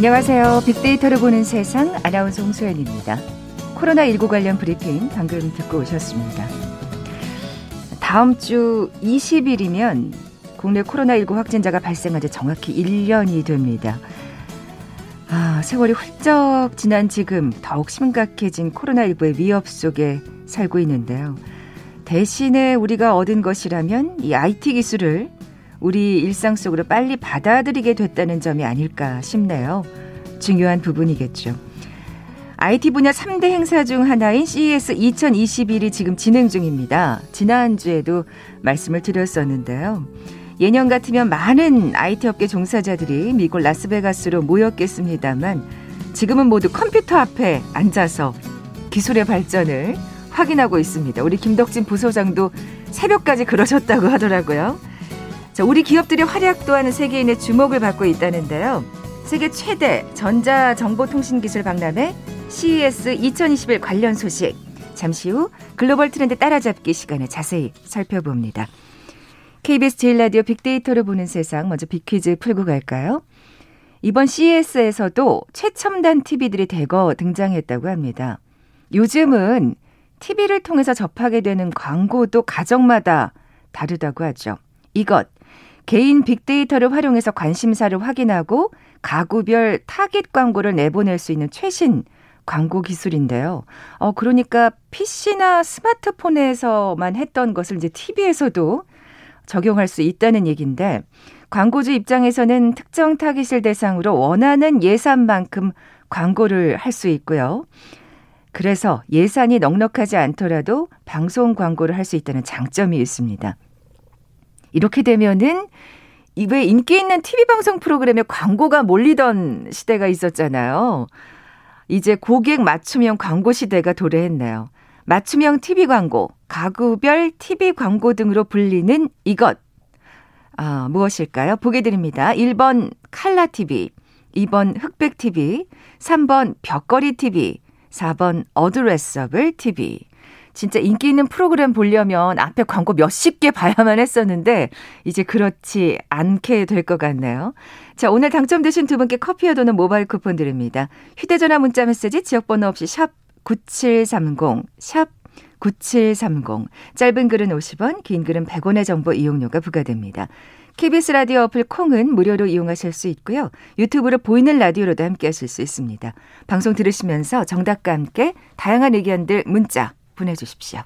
안녕하세요. 빅데이터를 보는 세상 아나운서 홍소연입니다. 코로나19 관련 브리핑 방금 듣고 오셨습니다. 다음 주 20일이면 국내 코로나19 확진자가 발생한 지 정확히 1년이 됩니다. 아, 세월이 훌쩍 지난 지금 더욱 심각해진 코로나19의 위협 속에 살고 있는데요. 대신에 우리가 얻은 것이라면 이 IT 기술을 우리 일상 속으로 빨리 받아들이게 됐다는 점이 아닐까 싶네요. 중요한 부분이겠죠. IT 분야 3대 행사 중 하나인 CES 2021이 지금 진행 중입니다. 지난주에도 말씀을 드렸었는데요. 예년 같으면 많은 IT 업계 종사자들이 미국 라스베가스로 모였겠습니다만 지금은 모두 컴퓨터 앞에 앉아서 기술의 발전을 확인하고 있습니다. 우리 김덕진 부소장도 새벽까지 그러셨다고 하더라고요. 자, 우리 기업들의 활약 또한 세계인의 주목을 받고 있다는데요. 세계 최대 전자정보통신기술 박람회 CES 2021 관련 소식 잠시 후 글로벌 트렌드 따라잡기 시간에 자세히 살펴봅니다. KBS 제일 라디오 빅데이터를 보는 세상 먼저 빅퀴즈 풀고 갈까요? 이번 CES에서도 최첨단 TV들이 대거 등장했다고 합니다. 요즘은 TV를 통해서 접하게 되는 광고도 가정마다 다르다고 하죠. 이것 개인 빅데이터를 활용해서 관심사를 확인하고 가구별 타깃 광고를 내보낼 수 있는 최신 광고 기술인데요. 어, 그러니까 PC나 스마트폰에서만 했던 것을 이제 TV에서도 적용할 수 있다는 얘기인데 광고주 입장에서는 특정 타깃을 대상으로 원하는 예산만큼 광고를 할 수 있고요. 그래서 예산이 넉넉하지 않더라도 방송 광고를 할 수 있다는 장점이 있습니다. 이렇게 되면은 이왜 인기 있는 TV 방송 프로그램에 광고가 몰리던 시대가 있었잖아요. 이제 고객 맞춤형 광고 시대가 도래했네요. 맞춤형 TV 광고, 가구별 TV 광고 등으로 불리는 이것. 아, 무엇일까요? 보게 드립니다. 1번 칼라 TV, 2번 흑백 TV, 3번 벽걸이 TV, 4번 어드레서블 TV. 진짜 인기 있는 프로그램 보려면 앞에 광고 몇십 개 봐야만 했었는데 이제 그렇지 않게 될 것 같네요. 자, 오늘 당첨되신 두 분께 커피와 도는 모바일 쿠폰 드립니다. 휴대전화 문자 메시지 지역번호 없이 샵 9730, 샵 9730. 짧은 글은 50원, 긴 글은 100원의 정보 이용료가 부과됩니다. KBS 라디오 어플 콩은 무료로 이용하실 수 있고요. 유튜브로 보이는 라디오로도 함께 하실 수 있습니다. 방송 들으시면서 정답과 함께 다양한 의견들 문자 보내주십시오.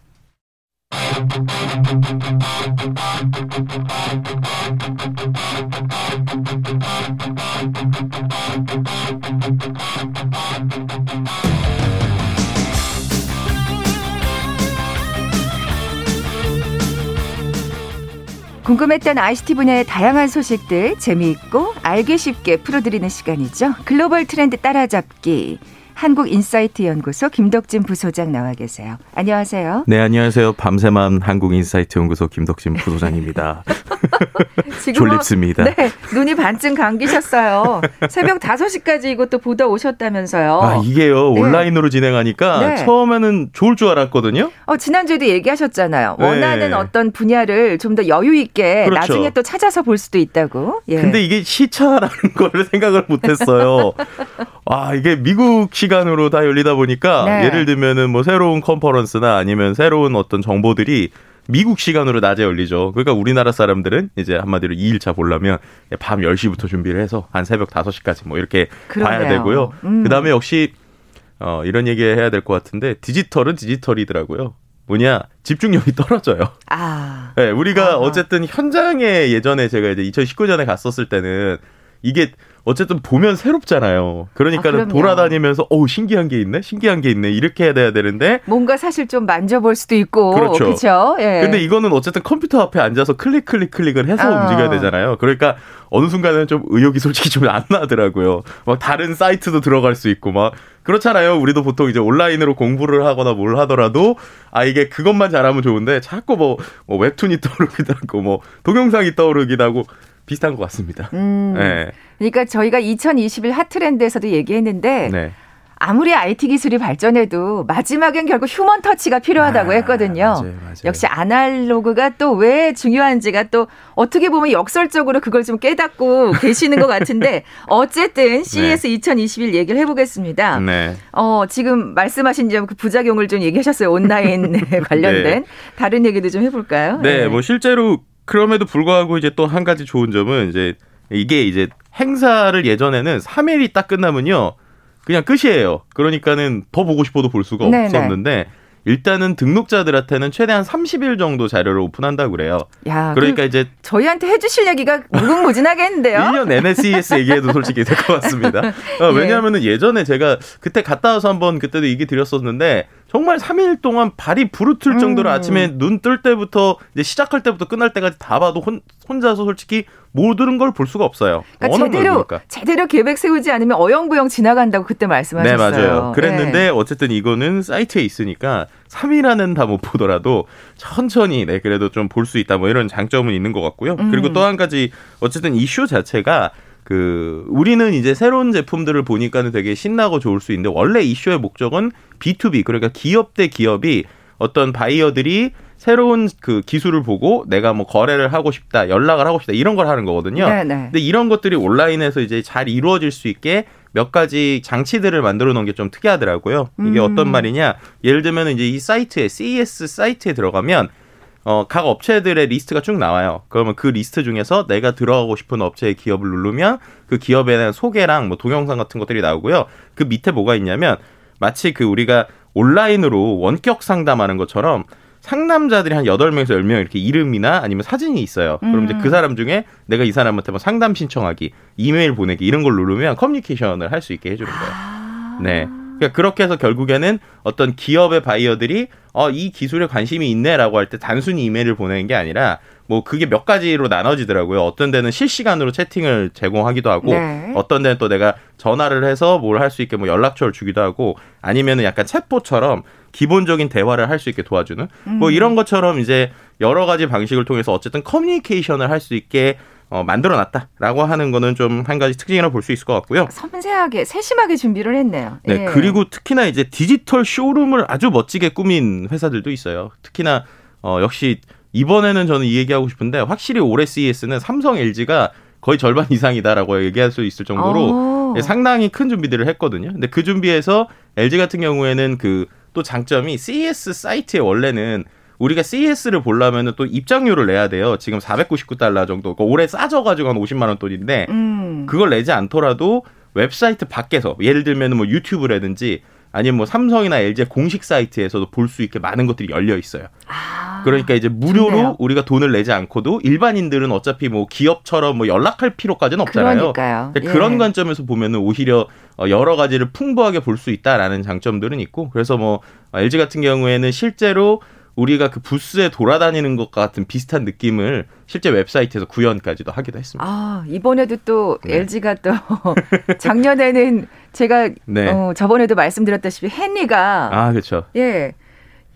궁금했던 ICT 분야의 다양한 소식들 재미있고 알기 쉽게 풀어드리는 시간이죠. 글로벌 트렌드 따라잡기. 한국인사이트 연구소 김덕진 부소장 나와 계세요. 안녕하세요. 네, 안녕하세요. 밤새만 한국인사이트 연구소 김덕진 부소장입니다. 졸립습니다. 네, 눈이 반쯤 감기셨어요. 새벽 5시까지 이것도 보다 오셨다면서요. 아, 이게요. 네. 온라인으로 진행하니까 네. 처음에는 좋을 줄 알았거든요. 어, 지난주에도 얘기하셨잖아요. 네. 원하는 어떤 분야를 좀 더 여유 있게 그렇죠. 나중에 또 찾아서 볼 수도 있다고. 예. 근데 이게 시차라는 걸 생각을 못 했어요. 아, 이게 미국 시 간으로 다 열리다 보니까 네. 예를 들면은 뭐 새로운 컨퍼런스나 아니면 새로운 어떤 정보들이 미국 시간으로 낮에 열리죠. 그러니까 우리나라 사람들은 이제 한마디로 2일차 보려면 밤 10시부터 준비를 해서 한 새벽 5시까지 뭐 이렇게 그러네요. 봐야 되고요. 음. 그다음에 역시 어 이런 얘기 해야 될 것 같은데 디지털은 디지털이더라고요. 뭐냐 집중력이 떨어져요. 아. 네, 우리가 아. 어쨌든 현장에 예전에 제가 이제 2019년에 갔었을 때는 이게 어쨌든 보면 새롭잖아요. 그러니까는 아, 돌아다니면서 어 신기한 게 있네, 신기한 게 있네 이렇게 해야 되는데 뭔가 사실 좀 만져볼 수도 있고 그렇죠. 그렇죠. 예. 근데 이거는 어쨌든 컴퓨터 앞에 앉아서 클릭 클릭 클릭을 해서 아. 움직여야 되잖아요. 그러니까 어느 순간은 좀 의욕이 솔직히 좀 안 나더라고요. 막 다른 사이트도 들어갈 수 있고 막 그렇잖아요. 우리도 보통 이제 온라인으로 공부를 하거나 뭘 하더라도 아 이게 그것만 잘하면 좋은데 자꾸 뭐, 뭐 웹툰이 떠오르기도 하고 뭐 동영상이 떠오르기도 하고 비슷한 것 같습니다. 음, 네. 그러니까 저희가 2021 핫트렌드에서도 얘기했는데 네. 아무리 IT 기술이 발전해도 마지막엔 결국 휴먼 터치가 필요하다고 아, 했거든요. 맞아요, 맞아요. 역시 아날로그가 또 왜 중요한지가 또 어떻게 보면 역설적으로 그걸 좀 깨닫고 계시는 것 같은데 어쨌든 CES 네. 2021 얘기를 해보겠습니다. 네. 어, 지금 말씀하신 점 그 부작용을 좀 얘기하셨어요. 온라인 관련된 네. 다른 얘기도 좀 해볼까요? 네, 네, 뭐 실제로 그럼에도 불구하고 이제 또 한 가지 좋은 점은 이제 이게 이제 행사를 예전에는 3일이 딱 끝나면요. 그냥 끝이에요. 그러니까는 더 보고 싶어도 볼 수가. 없었는데 일단은 등록자들한테는 최대한 30일 정도 자료를 오픈한다고 그래요. 야, 그러니까 그 이제 저희한테 해주실 얘기가 무궁무진하겠는데요. 1년 NSES 얘기해도 솔직히 될 것 같습니다. 어, 예. 왜냐하면 예전에 제가 그때 갔다 와서 한번 그때도 얘기 드렸었는데 정말 3일 동안 발이 부르틀 정도로 음. 아침에 눈 뜰 때부터 이제 시작할 때부터 끝날 때까지 다 봐도 혼, 혼자서 솔직히 모든 걸 볼 수가 없어요. 그러니까 제대로 제대로 계획 세우지 않으면 어영부영 지나간다고 그때 말씀하셨어요. 네, 맞아요. 그랬는데 네. 어쨌든 이거는 사이트에 있으니까 3일 안은 다 못 보더라도 천천히 네 그래도 좀 볼 수 있다 뭐 이런 장점은 있는 것 같고요. 음. 그리고 또 한 가지 어쨌든 이슈 자체가 그 우리는 이제 새로운 제품들을 보니까는 되게 신나고 좋을 수 있는데 원래 이슈의 목적은 B2B 그러니까 기업 대 기업이 어떤 바이어들이 새로운 그 기술을 보고 내가 뭐 거래를 하고 싶다, 연락을 하고 싶다 이런 걸 하는 거거든요. 네네. 네. 근데 이런 것들이 온라인에서 이제 잘 이루어질 수 있게 몇 가지 장치들을 만들어 놓은 게 좀 특이하더라고요. 이게 음. 어떤 말이냐? 예를 들면 이제 이 사이트에 CES 사이트에 들어가면 어, 각 업체들의 리스트가 쭉 나와요. 그러면 그 리스트 중에서 내가 들어가고 싶은 업체의 기업을 누르면 그 기업에 대한 소개랑 뭐 동영상 같은 것들이 나오고요. 그 밑에 뭐가 있냐면 마치 그 우리가 온라인으로 원격 상담하는 것처럼 상담자들이 한 여덟 명에서 열 명 이렇게 이름이나 아니면 사진이 있어요. 음. 그럼 이제 그 음. 사람 중에 내가 이 사람한테 뭐 상담 신청하기, 이메일 보내기 이런 걸 누르면 커뮤니케이션을 할 수 있게 해주는 거예요. 아. 네. 그러니까 그렇게 해서 결국에는 어떤 기업의 바이어들이 어, 이 기술에 관심이 있네라고 할 때 단순히 이메일을 보내는 게 아니라 뭐 그게 몇 가지로 나눠지더라고요. 어떤 데는 실시간으로 채팅을 제공하기도 하고 네. 어떤 데는 또 내가 전화를 해서 뭘 할 수 있게 뭐 연락처를 주기도 하고 아니면은 약간 챗봇처럼 기본적인 대화를 할 수 있게 도와주는 뭐 음. 뭐 이런 것처럼 이제 여러 가지 방식을 통해서 어쨌든 커뮤니케이션을 할 수 있게 어, 만들어놨다라고 하는 거는 좀 한 가지 특징이라고 볼수 있을 것 같고요. 섬세하게 세심하게 준비를 했네요. 네, 예. 그리고 특히나 이제 디지털 쇼룸을 아주 멋지게 꾸민 회사들도 있어요. 특히나 어, 역시 이번에는 저는 이 얘기하고 싶은데 확실히 올해 CES는 삼성, LG가 거의 절반 이상이다라고 얘기할 수 있을 정도로 오. 상당히 큰 준비들을 했거든요. 근데 그 준비에서 LG 같은 경우에는 그 또 장점이 CES 사이트에 원래는 우리가 CES를 보려면 또 입장료를 내야 돼요. 지금 499달러 정도. 그러니까 올해 싸져가지고 한 50만 원 돈인데 음. 그걸 내지 않더라도 웹사이트 밖에서 예를 들면 뭐 유튜브라든지 아니면 뭐 삼성이나 LG 공식 사이트에서도 볼 수 있게 많은 것들이 열려 있어요. 아, 그러니까 이제 무료로 좋네요. 우리가 돈을 내지 않고도 일반인들은 어차피 뭐 기업처럼 뭐 연락할 필요까지는 없잖아요. 그러니까요. 예. 그런 관점에서 보면은 오히려 어, 여러 가지를 풍부하게 볼 수 있다라는 장점들은 있고 그래서 뭐 LG 같은 경우에는 실제로 우리가 그 부스에 돌아다니는 것 같은 비슷한 느낌을 실제 웹사이트에서 구현까지도 하기도 했습니다. 아, 이번에도 또 네. LG가 또 작년에는 제가 네. 어, 저번에도 말씀드렸다시피 헨리가 아, 그렇죠. 예.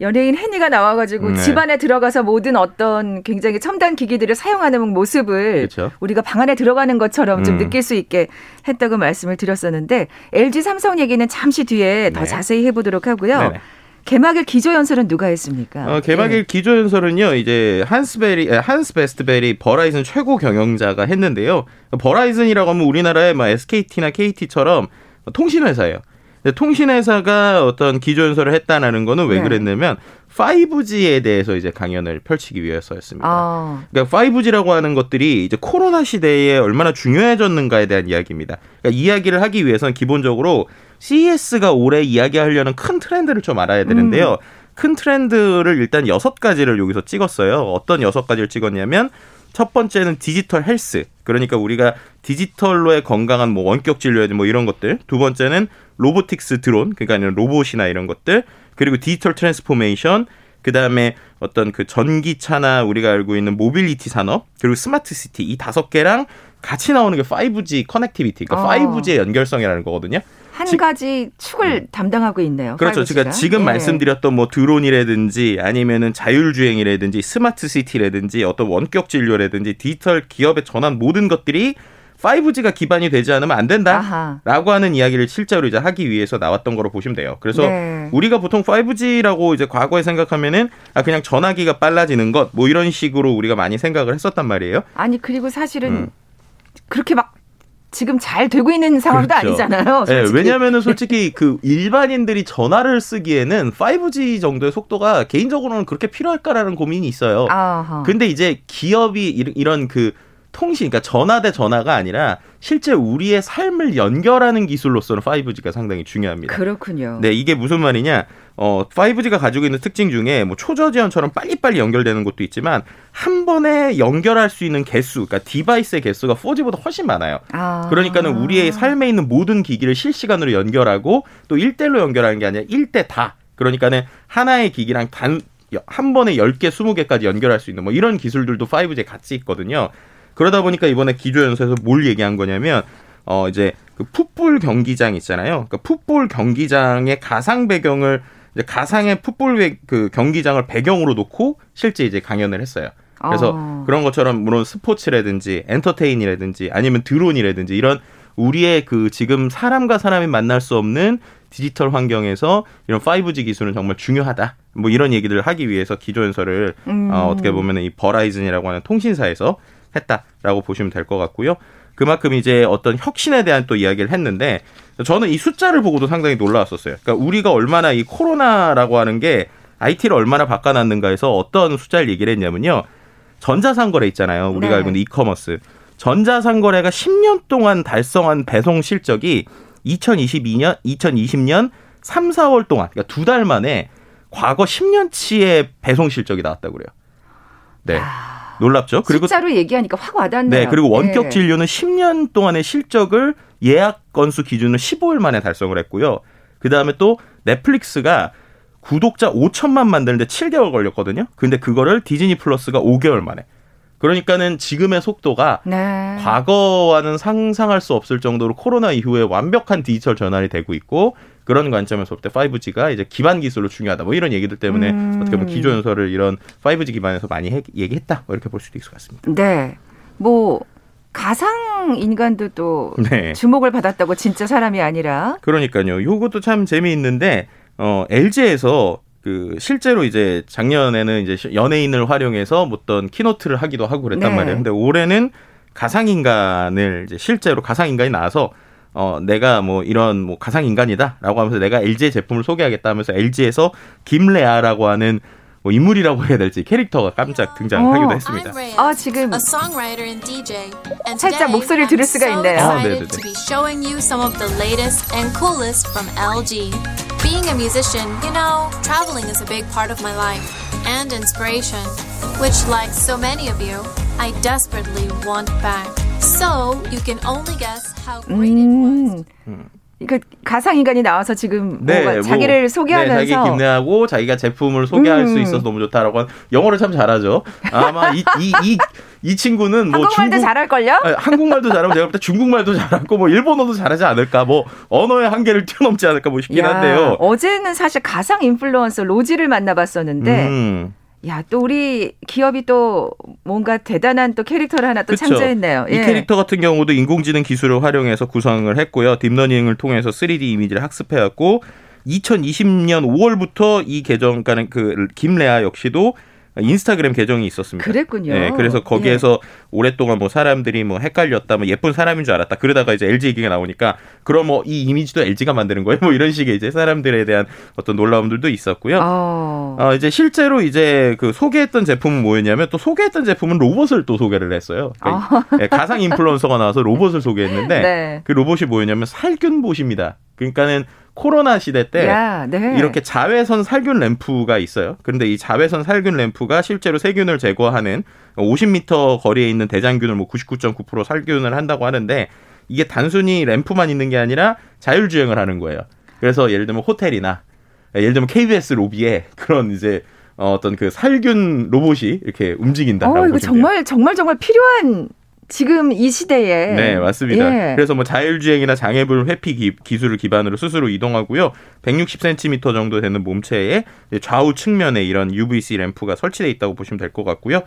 연예인 헨리가 나와가지고 네. 집안에 들어가서 모든 어떤 굉장히 첨단 기기들을 사용하는 모습을 그쵸? 우리가 방 안에 들어가는 것처럼 좀 음. 느낄 수 있게 했다고 말씀을 드렸었는데 LG 삼성 얘기는 잠시 뒤에 네. 더 자세히 해보도록 하고요. 네네. 개막일 기조 연설은 누가 했습니까? 어, 개막일 네. 기조 연설은요. 이제 한스베리 한스 베스트베리 버라이즌 최고 경영자가 했는데요. 버라이즌이라고 하면 우리나라의 뭐 SKT나 KT처럼 통신회사예요. 통신회사가 어떤 기조 연설을 했다는 거는 왜 네. 그랬냐면 5G에 대해서 이제 강연을 펼치기 위해서였습니다. 아. 그러니까 5G라고 하는 것들이 이제 코로나 시대에 얼마나 중요해졌는가에 대한 이야기입니다. 그러니까 이야기를 하기 위해서는 기본적으로 CES가 올해 이야기하려는 큰 트렌드를 좀 알아야 되는데요. 음. 큰 트렌드를 일단 여섯 가지를 여기서 찍었어요. 어떤 여섯 가지를 찍었냐면 첫 번째는 digital health. 그러니까 우리가 디지털로의 건강한 뭐 원격 진료라든지 뭐 이런 것들. 두 번째는 robotics 드론. 그러니까 로봇이나 이런 것들. 그리고 digital transformation. 그다음에 어떤 그 전기차나 우리가 알고 있는 모빌리티 산업 그리고 smart city 이 다섯 개랑 같이 나오는 게 5G connectivity, 그러니까 어. 5G의 연결성이라는 거거든요. 한 지, 가지 축을 음. 담당하고 있네요. 그렇죠. 5G가. 그러니까 지금 예. 말씀드렸던 뭐 드론이라든지 아니면은 자율주행이라든지 smart city라든지 어떤 원격 진료라든지 디지털 기업의 전환 모든 것들이 5G가 기반이 되지 않으면 안 된다라고 하는 이야기를 실제로 이제 하기 위해서 나왔던 거로 보시면 돼요. 그래서 네. 우리가 보통 5G라고 이제 과거에 생각하면은 아 그냥 전화기가 빨라지는 것 뭐 이런 식으로 우리가 많이 생각을 했었단 말이에요. 아니 그리고 사실은 음. 그렇게 막 지금 잘 되고 있는 상황도 그렇죠. 아니잖아요. 네, 왜냐하면은 솔직히 그 일반인들이 전화를 쓰기에는 5G 정도의 속도가 개인적으로는 그렇게 필요할까라는 고민이 있어요. 아하. 근데 이제 기업이 이런 그 통신, 그러니까 전화 대 전화가 아니라 실제 우리의 삶을 연결하는 기술로서는 5G가 상당히 중요합니다. 그렇군요. 네, 이게 무슨 말이냐? 어, 5G가 가지고 있는 특징 중에 뭐 초저 지연처럼 빨리빨리 연결되는 것도 있지만 한 번에 연결할 수 있는 개수, 그러니까 디바이스의 개수가 4G보다 훨씬 많아요. 아. 그러니까는 우리의 삶에 있는 모든 기기를 실시간으로 연결하고 또 1대1로 연결하는 게 아니라 1대 다. 그러니까는 하나의 기기랑 단 한 번에 10개, 20개까지 연결할 수 있는 뭐 이런 기술들도 5G에 같이 있거든요. 그러다 보니까 이번에 기조연설에서 뭘 얘기한 거냐면 어 이제 그 풋볼 경기장 있잖아요. 그러니까 풋볼 경기장의 가상 배경을 이제 가상의 풋볼 그 경기장을 배경으로 놓고 실제 이제 강연을 했어요. 그래서 어. 그런 것처럼 물론 스포츠라든지 엔터테인이라든지 아니면 드론이라든지 이런 우리의 그 지금 사람과 사람이 만날 수 없는 디지털 환경에서 이런 5G 기술은 정말 중요하다. 뭐 이런 얘기들을 하기 위해서 기조연설을 음. 어, 어떻게 보면 이 버라이즌이라고 하는 통신사에서 했다라고 보시면 될 것 같고요. 그만큼 이제 어떤 혁신에 대한 또 이야기를 했는데 저는 이 숫자를 보고도 상당히 놀라웠었어요. 그러니까 우리가 얼마나 이 코로나라고 하는 게 IT를 얼마나 바꿔놨는가 해서 어떤 숫자를 얘기를 했냐면요. 전자상거래 있잖아요. 우리가 네. 알고 있는 이커머스. 전자상거래가 10년 동안 달성한 배송 실적이 2022년, 2020년 3, 4월 동안, 그러니까 두 달 만에 과거 10년치의 배송 실적이 나왔다고 그래요. 네. 아... 놀랍죠. 그리고 숫자로 얘기하니까 확 와닿네요. 네, 그리고 원격 네. 진료는 10년 동안의 실적을 예약 건수 기준으로 15일 만에 달성을 했고요. 그 다음에 또 넷플릭스가 구독자 5천만 만드는데 7개월 걸렸거든요. 근데 그거를 디즈니 플러스가 5개월 만에. 그러니까는 지금의 속도가 네. 과거와는 상상할 수 없을 정도로 코로나 이후에 완벽한 디지털 전환이 되고 있고 그런 관점에서 볼 때 5G가 이제 기반 기술로 중요하다. 뭐 이런 얘기들 때문에 음. 어떻게 보면 기조 연설을 이런 5G 기반에서 많이 해, 얘기했다. 뭐 이렇게 볼 수도 있을 것 같습니다. 네. 뭐 가상 인간도 또 네. 주목을 받았다고 진짜 사람이 아니라. 그러니까요. 요것도 참 재미있는데 어 LG에서 그 실제로 이제 작년에는 이제 연예인을 활용해서 어떤 키노트를 하기도 하고 그랬단 네. 말이에요. 근데 올해는 가상 인간을 이제 실제로 가상 인간이 나와서 어, 내가 뭐 이런 뭐 가상 인간이다라고 하면서 내가 LG의 제품을 소개하겠다 하면서 LG에서 김레아라고 하는 뭐 인물이라고 해야 될지 캐릭터가 깜짝 등장하기도 했습니다. 아 지금 살짝 목소리를 들을 수가 있네요. 아, 네네네. Being a musician, you know, traveling is a big part of my life and inspiration, which, like so many of you, I desperately want back. So you can only guess how great it was. 그 가상 인간이 나와서 지금 네, 뭐 자기를 소개하면서 네, 자기 김내하고 자기가 제품을 소개할 음. 수 있어서 너무 좋다라고 하는 영어를 참 잘하죠. 아마 이 이 이 이 친구는 뭐 한국말도 중국, 잘할걸요? 아니, 한국말도 잘하고 제가 볼 때 중국말도 잘하고 뭐 일본어도 잘하지 않을까 뭐 언어의 한계를 뛰어넘지 않을까 뭐 싶긴 야, 한데요. 어제는 사실 가상 인플루언서 로지를 만나봤었는데 음. 야, 또 우리 기업이 또 뭔가 대단한 또 캐릭터를 하나 또 그쵸. 창조했네요. 예. 이 캐릭터 같은 경우도 인공지능 기술을 활용해서 구성을 했고요. deep learning을 통해서 3D 이미지를 학습해왔고 2020년 5월부터 이 계정, 그러니까 그 김레아 역시도 인스타그램 계정이 있었습니다. 그랬군요. 네, 그래서 거기에서 예. 오랫동안 뭐 사람들이 뭐 헷갈렸다, 뭐 예쁜 사람인 줄 알았다. 그러다가 이제 LG 얘기가 나오니까 그럼 뭐 이 이미지도 LG가 만드는 거예요? 뭐 이런 식의 이제 사람들에 대한 어떤 놀라움들도 있었고요. 어. 어 이제 실제로 이제 그 소개했던 제품은 뭐였냐면 또 소개했던 제품은 로봇을 또 소개를 했어요. 그러니까 어. 가상 인플루언서가 나와서 로봇을 소개했는데 네. 그 로봇이 뭐였냐면 살균봇입니다. 그러니까는 코로나 시대 때 야, 네. 이렇게 자외선 살균 램프가 있어요. 그런데 이 자외선 살균 램프가 실제로 세균을 제거하는 50m 거리에 있는 대장균을 뭐 99.9% 살균을 한다고 하는데 이게 단순히 램프만 있는 게 아니라 자율주행을 하는 거예요. 그래서 예를 들면 호텔이나 예를 들면 KBS 로비에 그런 이제 어떤 그 살균 로봇이 이렇게 움직인다라고 어, 이거 정말. 정말 정말 필요한 지금 이 시대에 네 맞습니다. 예. 그래서 뭐 자율주행이나 장애물 회피 기, 술을 기반으로 스스로 이동하고요. 160cm 정도 되는 몸체에 좌우 측면에 이런 UVC 램프가 설치돼 있다고 보시면 될 것 같고요.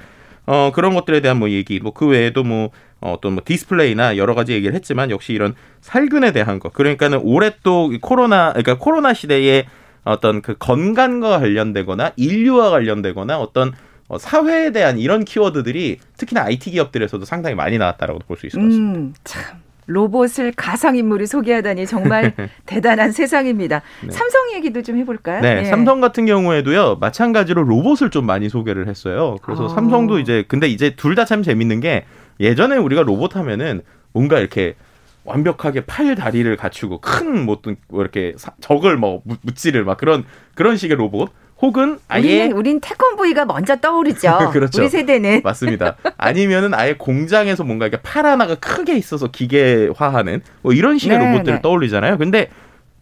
어 그런 것들에 대한 뭐 얘기 뭐 그 외에도 뭐 어떤 뭐 디스플레이나 여러 가지 얘기를 했지만 역시 이런 살균에 대한 거. 그러니까는 올해 또 코로나 그러니까 코로나 시대에 어떤 그 건강과 관련되거나 인류와 관련되거나 어떤 어, 사회에 대한 이런 키워드들이 특히나 IT 기업들에서도 상당히 많이 나왔다라고 볼 수 있을 것 같습니다. 음, 참. 로봇을 가상인물이 소개하다니 정말 대단한 세상입니다. 네. 삼성 얘기도 좀 해볼까요? 네, 네, 삼성 같은 경우에도요, 마찬가지로 로봇을 좀 많이 소개를 했어요. 그래서 아. 삼성도 이제, 근데 이제 둘 다 참 재밌는 게 예전에 우리가 로봇 하면은 뭔가 이렇게 완벽하게 팔 다리를 갖추고 큰 뭐, 뭐 이렇게 적을 뭐 무찌를 막 그런 그런 식의 로봇 혹은 아예 우린, 우린 태권 브이가 먼저 떠오르죠. 그렇죠. 우리 세대는 맞습니다. 아니면은 아예 공장에서 뭔가 이렇게 팔 하나가 크게 있어서 기계화하는 뭐 이런 식의 네, 로봇들을 네. 떠올리잖아요. 근데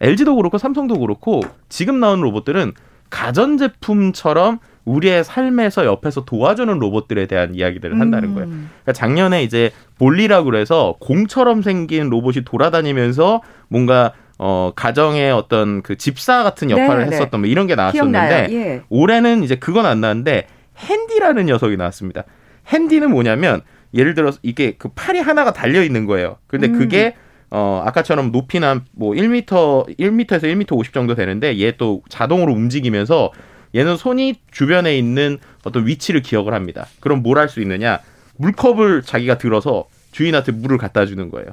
LG도 그렇고 삼성도 그렇고 지금 나오는 로봇들은 가전 제품처럼 우리의 삶에서 옆에서 도와주는 로봇들에 대한 이야기들을 한다는 음. 거예요. 그러니까 작년에 이제 볼리라고 그래서 공처럼 생긴 로봇이 돌아다니면서 뭔가 어 가정의 어떤 그 집사 같은 역할을 네, 네. 했었던 뭐 이런 게 나왔었는데 예. 올해는 이제 그건 안 나왔는데 핸디라는 녀석이 나왔습니다. 핸디는 뭐냐면 예를 들어서 이게 그 팔이 하나가 달려 있는 거예요. 근데 음. 그게 어 아까처럼 높이나 뭐 1m 1m에서 1m 50 정도 되는데 얘 또 자동으로 움직이면서 얘는 손이 주변에 있는 어떤 위치를 기억을 합니다. 그럼 뭘 할 수 있느냐? 물컵을 자기가 들어서 주인한테 물을 갖다 주는 거예요.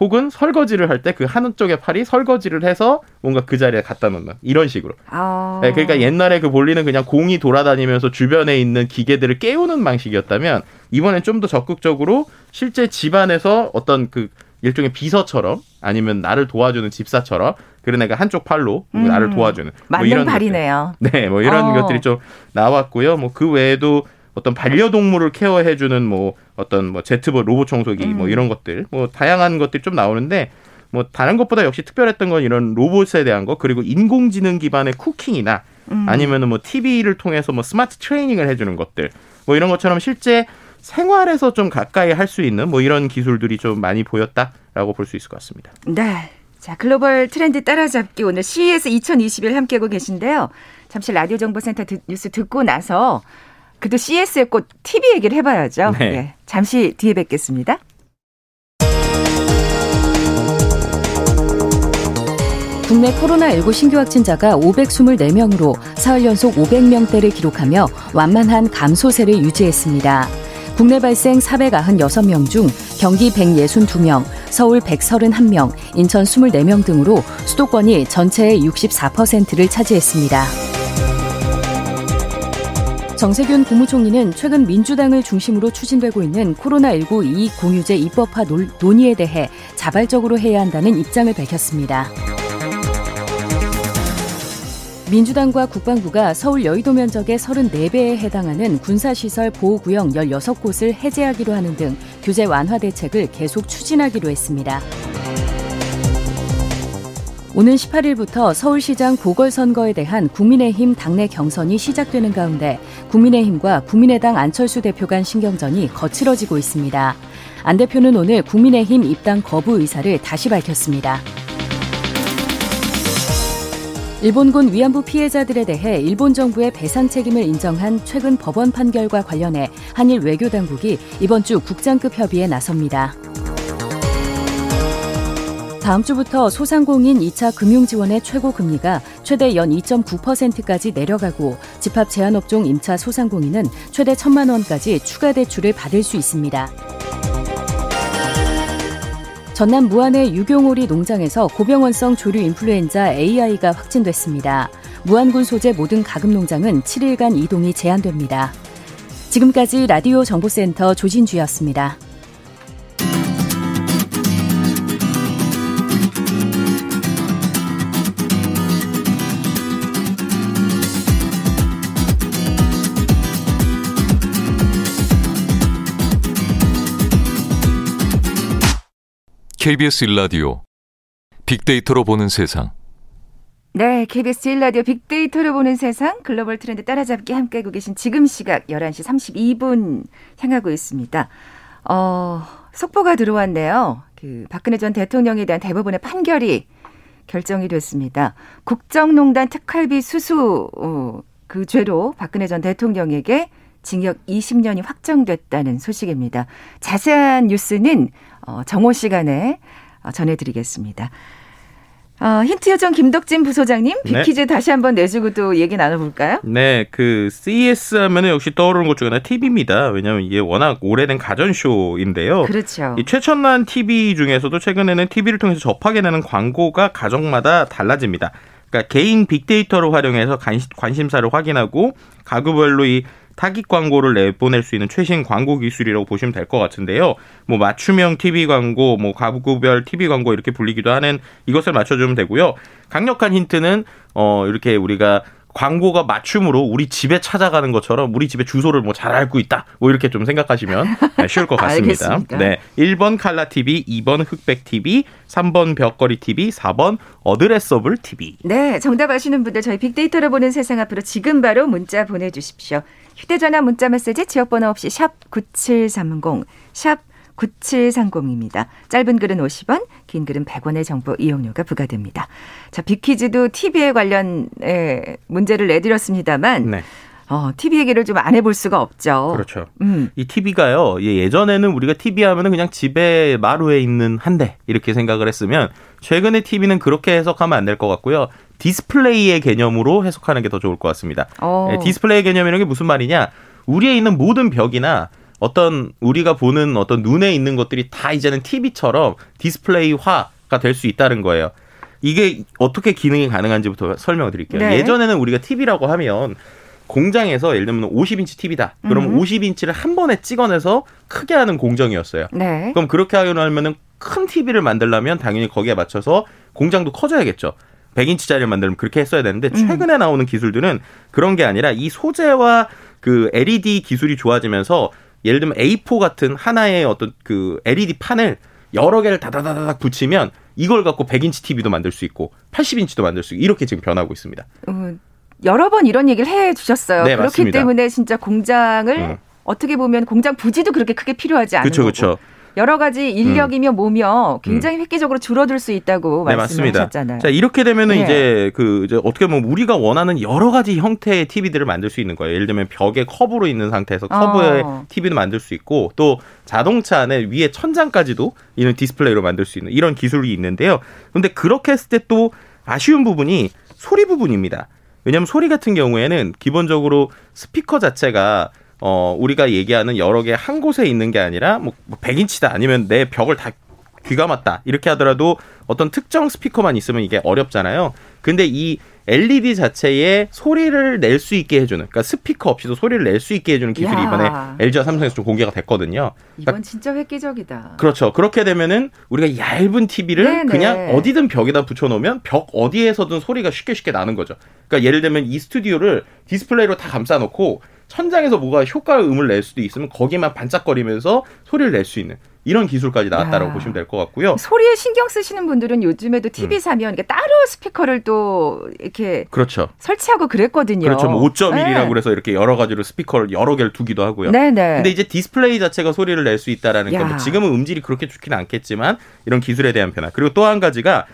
혹은 설거지를 할 때 그 한쪽의 팔이 설거지를 해서 뭔가 그 자리에 갖다 놓는 이런 식으로. 아... 네, 그러니까 옛날에 그 볼리는 그냥 공이 돌아다니면서 주변에 있는 기계들을 깨우는 방식이었다면 이번엔 좀 더 적극적으로 실제 집안에서 어떤 그 일종의 비서처럼 아니면 나를 도와주는 집사처럼 그런 애가 한쪽 팔로 음, 나를 도와주는 뭐 이런 팔이네요. 것들. 네, 뭐 이런 어. 것들이 좀 나왔고요. 뭐 그 외에도 어떤 반려동물을 케어해주는 뭐 어떤 뭐 제트봇 로봇 청소기 뭐 음. 뭐 이런 것들 뭐 다양한 것들이 좀 나오는데 뭐 다른 것보다 역시 특별했던 건 이런 로봇에 대한 거 그리고 인공지능 기반의 cooking이나 음. 아니면은 뭐 TV를 통해서 뭐 smart training을 해주는 것들 뭐 이런 것처럼 실제 생활에서 좀 가까이 할 수 있는 뭐 이런 기술들이 좀 많이 보였다라고 볼 수 있을 것 같습니다. 네. 자, 글로벌 트렌드 따라잡기 오늘 CES 2021 함께하고 계신데요. 잠시 라디오 정보센터 뉴스 듣고 나서 그래도 CES의 꽃 TV 얘기를 해봐야죠. 네. 네. 잠시 뒤에 뵙겠습니다. 국내 코로나19 신규 확진자가 524명으로 사흘 연속 500명대를 기록하며 완만한 감소세를 유지했습니다. 국내 발생 496명 중 경기 162명, 서울 131명, 인천 24명 등으로 수도권이 전체의 64%를 차지했습니다. 정세균 국무총리는 최근 민주당을 중심으로 추진되고 있는 코로나19 이익 공유제 입법화 논의에 대해 자발적으로 해야 한다는 입장을 밝혔습니다. 민주당과 국방부가 서울 여의도 면적의 34배에 해당하는 군사시설 보호구역 16곳을 해제하기로 하는 등 규제 완화 대책을 계속 추진하기로 했습니다. 오는 18일부터 서울시장 보궐선거에 대한 국민의힘 당내 경선이 시작되는 가운데 국민의힘과 국민의당 안철수 대표 간 신경전이 거칠어지고 있습니다. 안 대표는 오늘 국민의힘 입당 거부 의사를 다시 밝혔습니다. 일본군 위안부 피해자들에 대해 일본 정부의 배상 책임을 인정한 최근 법원 판결과 관련해 한일 외교당국이 이번 주 국장급 협의에 나섭니다. 다음 주부터 소상공인 2차 금융지원의 최고 금리가 최대 연 2.9%까지 내려가고 집합 제한업종 임차 소상공인은 최대 1천만 원까지 추가 대출을 받을 수 있습니다. 전남 무안의 유경오리 농장에서 고병원성 조류 인플루엔자 AI가 확진됐습니다. 무안군 소재 모든 가금 농장은 7일간 이동이 제한됩니다. 지금까지 라디오 정보센터 조진주였습니다. KBS 일라디오 빅데이터로 보는 세상. 네, KBS 일라디오 빅데이터로 보는 세상 글로벌 트렌드 따라잡기 함께하고 계신 지금 시각 11시 32분 향하고 있습니다. 어, 속보가 들어왔네요. 그 박근혜 전 대통령에 대한 대법원의 판결이 결정이 됐습니다. 국정농단 특활비 수수 어, 그 죄로 박근혜 전 대통령에게 징역 20년이 확정됐다는 소식입니다. 자세한 뉴스는 어, 정오 시간에 어, 전해드리겠습니다. 어, 힌트 요정 김덕진 부소장님, 네. 빅퀴즈 네. 다시 한번 내주고 또 얘기 나눠볼까요? 네, 그 CES 하면 역시 떠오르는 것 중에 하나 TV입니다. 왜냐하면 이게 워낙 오래된 가전 쇼인데요. 그렇죠. 이 최첨단 TV 중에서도 최근에는 TV를 통해서 접하게 되는 광고가 가정마다 달라집니다. 그러니까 개인 빅데이터를 활용해서 관심사를 확인하고 가구별로 이 타깃 광고를 내보낼 수 있는 최신 광고 기술이라고 보시면 될 것 같은데요. 뭐 맞춤형 TV 광고, 뭐 가구별 TV 광고 이렇게 불리기도 하는 이것을 맞춰주면 되고요. 강력한 힌트는 어 이렇게 우리가 광고가 맞춤으로 우리 집에 찾아가는 것처럼 우리 집의 주소를 뭐 잘 알고 있다. 뭐 이렇게 좀 생각하시면 네, 쉬울 것 같습니다. 네. 1번 칼라 TV, 2번 흑백 TV, 3번 벽걸이 TV, 4번 어드레서블 TV. 네, 정답 아시는 분들 저희 빅데이터를 보는 세상 앞으로 지금 바로 문자 보내 주십시오. 휴대 전화 문자 메시지 지역 번호 없이 샵 9730, 샵 9730입니다. 짧은 글은 50원, 긴 글은 100원의 정보 이용료가 부과됩니다. 자, 빅퀴즈도 TV에 관련 에, 문제를 내드렸습니다만 네. 어, TV 얘기를 좀 안 해볼 수가 없죠. 그렇죠. 음. 이 TV가요, 예전에는 우리가 TV 하면은 그냥 집에 마루에 있는 한 대, 이렇게 생각을 했으면, 최근에 TV는 그렇게 해석하면 안 될 것 같고요. 디스플레이의 개념으로 해석하는 게 더 좋을 것 같습니다. 어. 네, 디스플레이 개념이라는 게 무슨 말이냐? 우리에 있는 모든 벽이나 어떤 우리가 보는 어떤 눈에 있는 것들이 다 이제는 TV처럼 디스플레이화가 될 수 있다는 거예요. 이게 어떻게 기능이 가능한지부터 설명을 드릴게요. 네. 예전에는 우리가 TV라고 하면 공장에서 예를 들면 50인치 TV다. 그럼 음. 50인치를 한 번에 찍어내서 크게 하는 공정이었어요. 네. 그럼 그렇게 하려면은 큰 TV를 만들려면 당연히 거기에 맞춰서 공장도 커져야겠죠. 100인치짜리를 만들면 그렇게 했어야 되는데 음. 최근에 나오는 기술들은 그런 게 아니라 이 소재와 그 LED 기술이 좋아지면서 예를 들면 A4 같은 하나의 어떤 그 LED 판을 여러 개를 다다다닥 붙이면 이걸 갖고 100인치 TV도 만들 수 있고 80인치도 만들 수 있고 이렇게 지금 변하고 있습니다. 음, 여러 번 이런 얘기를 해 주셨어요. 네, 그렇기 맞습니다. 때문에 진짜 공장을 음. 어떻게 보면 공장 부지도 그렇게 크게 필요하지 않은 그쵸, 그쵸. 여러 가지 인력이며 음. 뭐며 굉장히 음. 획기적으로 줄어들 수 있다고 네, 말씀하셨잖아요. 자 이렇게 되면은 네. 이제 그 이제 어떻게 보면 우리가 원하는 여러 가지 형태의 TV들을 만들 수 있는 거예요. 예를 들면 벽에 커브로 있는 상태에서 커브의 어. TV도 만들 수 있고 또 자동차 안에 위에 천장까지도 이런 디스플레이로 만들 수 있는 이런 기술이 있는데요. 근데 그렇게 했을 때 또 아쉬운 부분이 소리 부분입니다. 왜냐하면 소리 같은 경우에는 기본적으로 스피커 자체가 어, 우리가 얘기하는 여러 개 한 곳에 있는 게 아니라 뭐 100인치다 뭐 아니면 내 벽을 다 귀가 맞다 이렇게 하더라도 어떤 특정 스피커만 있으면 이게 어렵잖아요. 근데 이 LED 자체에 소리를 낼 수 있게 해주는, 그러니까 스피커 없이도 소리를 낼 수 있게 해주는 기술이 야. 이번에 LG와 삼성에서 좀 공개가 됐거든요. 이건 그러니까, 진짜 획기적이다. 그렇죠. 그렇게 되면은 우리가 얇은 TV를 네네. 그냥 어디든 벽에다 붙여놓으면 벽 어디에서든 소리가 쉽게 쉽게 나는 거죠. 그러니까 예를 들면 이 스튜디오를 디스플레이로 다 감싸놓고 천장에서 뭐가 효과 음을 낼 수도 있으면 거기만 반짝거리면서 소리를 낼 수 있는 이런 기술까지 나왔다라고 야. 보시면 될 것 같고요. 소리에 신경 쓰시는 분들은 요즘에도 TV 음. 사면 따로 스피커를 또 이렇게 그렇죠. 설치하고 그랬거든요. 그렇죠. 뭐 5.1이라고 네. 그래서 이렇게 여러 가지로 스피커를 여러 개를 두기도 하고요. 네네. 근데 이제 디스플레이 자체가 소리를 낼 수 있다라는 거. 지금은 음질이 그렇게 좋지는 않겠지만 이런 기술에 대한 변화. 그리고 또 한 가지가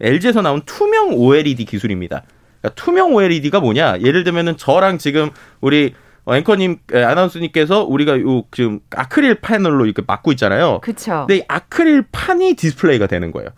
LG에서 나온 투명 OLED 기술입니다. 그러니까 투명 OLED가 뭐냐? 예를 들면은 저랑 지금 우리 어, 앵커님, 아나운서님께서 우리가 요 지금 아크릴 패널로 이렇게 막고 있잖아요. 그렇죠. 근데 이 아크릴 판이 디스플레이가 되는 거예요.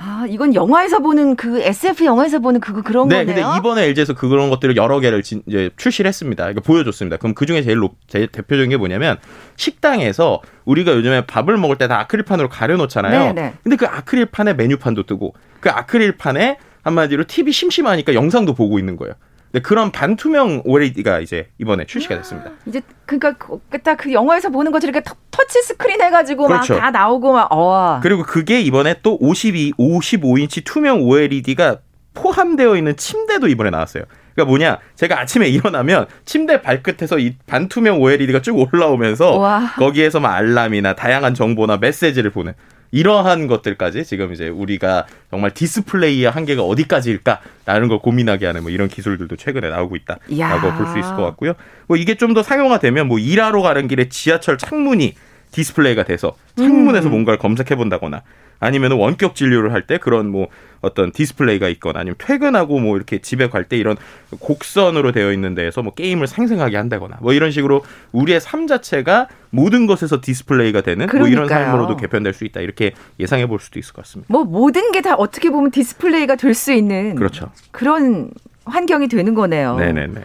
아, 이건 영화에서 보는 그 SF 영화에서 보는 그거 그런 네, 거네요. 네, 근데 이번에 LG에서 그런 것들을 여러 개를 진, 이제 출시를 했습니다. 그러니까 보여줬습니다. 그럼 그 중에 제일 높, 제일 대표적인 게 뭐냐면 식당에서 우리가 요즘에 밥을 먹을 때 다 아크릴판으로 가려놓잖아요. 네, 네. 근데 그 아크릴판에 메뉴판도 뜨고 그 아크릴판에 한마디로 TV 심심하니까 영상도 보고 있는 거예요. 네, 그런 반투명 OLED가 이제 이번에 출시가 됐습니다. 이제 그러니까 딱그 그 영화에서 보는 것처럼 이렇게 터치 스크린 해가지고 그렇죠. 막다 나오고 막 어. 그리고 그게 이번에 또 52, 55인치 투명 OLED가 포함되어 있는 침대도 이번에 나왔어요. 그러니까 뭐냐? 제가 아침에 일어나면 침대 발끝에서 이 반투명 OLED가 쭉 올라오면서 와. 거기에서 막 알람이나 다양한 정보나 메시지를 보는 이러한 것들까지 지금 이제 우리가 정말 디스플레이의 한계가 어디까지일까라는 걸 고민하게 하는 뭐 이런 기술들도 최근에 나오고 있다라고 볼 수 있을 것 같고요. 뭐 이게 좀 더 상용화되면 뭐 일하러 가는 길에 지하철 창문이 디스플레이가 돼서 창문에서 음. 뭔가를 검색해 본다거나 아니면 원격 진료를 할 때 그런 뭐 어떤 디스플레이가 있거나 아니면 퇴근하고 뭐 이렇게 집에 갈 때 이런 곡선으로 되어 있는 데에서 뭐 게임을 생생하게 한다거나 뭐 이런 식으로 우리의 삶 자체가 모든 것에서 디스플레이가 되는 뭐 이런 그러니까요. 삶으로도 개편될 수 있다 이렇게 예상해 볼 수도 있을 것 같습니다. 뭐 모든 게 다 어떻게 보면 디스플레이가 될 수 있는 그렇죠. 그런 환경이 되는 거네요. 네네네.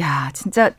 야, 진짜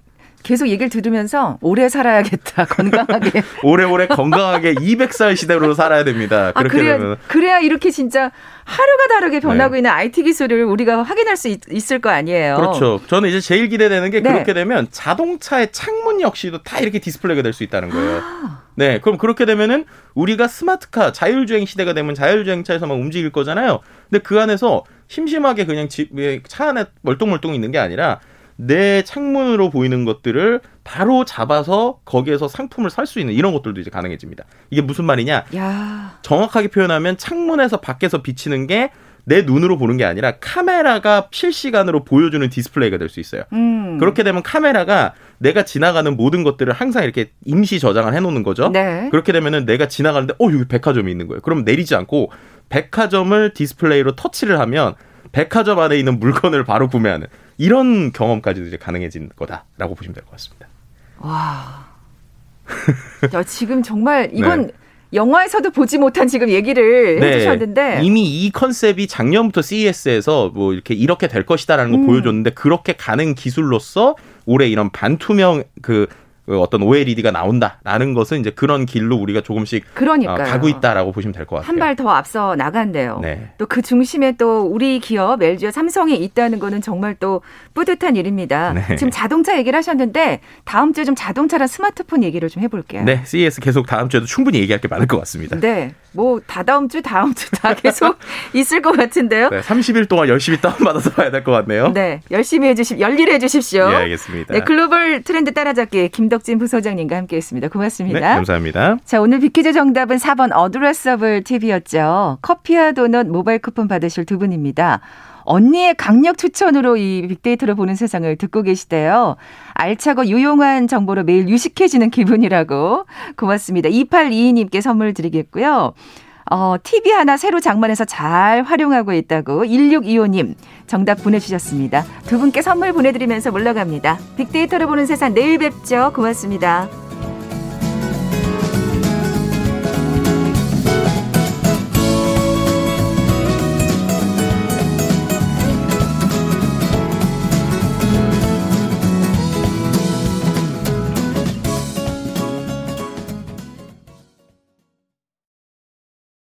계속 얘기를 들으면서 오래 살아야겠다. 건강하게. 오래오래 건강하게 200살 시대로 살아야 됩니다. 아, 그렇게 그래야, 되면 그래야 이렇게 진짜 하루가 다르게 변하고 네. 있는 IT 기술을 우리가 확인할 수 있을 거 아니에요. 그렇죠. 저는 이제 제일 기대되는 게 네. 그렇게 되면 자동차의 창문 역시도 다 이렇게 디스플레이가 될 수 있다는 거예요. 아. 네, 그럼 그렇게 되면은 우리가 스마트카, 자율주행 시대가 되면 자율주행차에서만 움직일 거잖아요. 근데 그 안에서 심심하게 그냥 집에 차 안에 멀뚱멀뚱 있는 게 아니라 내 창문으로 보이는 것들을 바로 잡아서 거기에서 상품을 살 수 있는 이런 것들도 이제 가능해집니다. 이게 무슨 말이냐? 야, 정확하게 표현하면 창문에서 밖에서 비치는 게 내 눈으로 보는 게 아니라 카메라가 실시간으로 보여주는 디스플레이가 될 수 있어요. 음. 그렇게 되면 카메라가 내가 지나가는 모든 것들을 항상 이렇게 임시 저장을 해놓는 거죠. 네. 그렇게 되면은 내가 지나가는데 어 여기 백화점이 있는 거예요. 그럼 내리지 않고 백화점을 디스플레이로 터치를 하면 백화점 안에 있는 물건을 바로 구매하는 이런 경험까지도 이제 가능해진 거다라고 보시면 될 것 같습니다. 와. 야, 지금 정말 이건 네. 영화에서도 보지 못한 지금 얘기를 해주셨는데. 이미 이 컨셉이 작년부터 CES에서 뭐 이렇게 이렇게 될 것이다라는 거 음. 보여줬는데 그렇게 가는 기술로서 올해 이런 반투명 그, 그 어떤 OLED가 나온다라는 것은 이제 그런 길로 우리가 조금씩 어, 그러니까요. 가고 있다라고 보시면 될 것 같아요. 한 발 더 앞서 나간대요. 네. 또 그 중심에 또 우리 기업 LG와 삼성이 있다는 거는 정말 또 뿌듯한 일입니다. 네. 지금 자동차 얘기를 하셨는데 다음 주에 좀 자동차랑 스마트폰 얘기를 좀 해볼게요. 네, CES 계속 다음 주에도 충분히 얘기할 게 많을 것 같습니다. 네. 뭐 다다음 주 다음 주 다 계속 있을 것 같은데요. 네, 30일 동안 열심히 다운받아서 봐야 될 것 같네요. 네. 열심히 해주십, 열일해 주십시오. 예, 알겠습니다. 네, 글로벌 트렌드 따라잡기 김덕진 부소장님과 함께했습니다. 고맙습니다. 네, 감사합니다. 자, 오늘 비퀴즈 정답은 4번 addressable TV였죠. 커피와 도넛 모바일 쿠폰 받으실 두 분입니다. 언니의 강력 추천으로 이 빅데이터로 보는 세상을 듣고 계시대요. 알차고 유용한 정보로 매일 유식해지는 기분이라고. 고맙습니다. 2822님께 선물 드리겠고요. 어, TV 하나 새로 장만해서 잘 활용하고 있다고 1625님 정답 보내주셨습니다. 두 분께 선물 보내드리면서 물러갑니다. 빅데이터로 보는 세상 내일 뵙죠. 고맙습니다.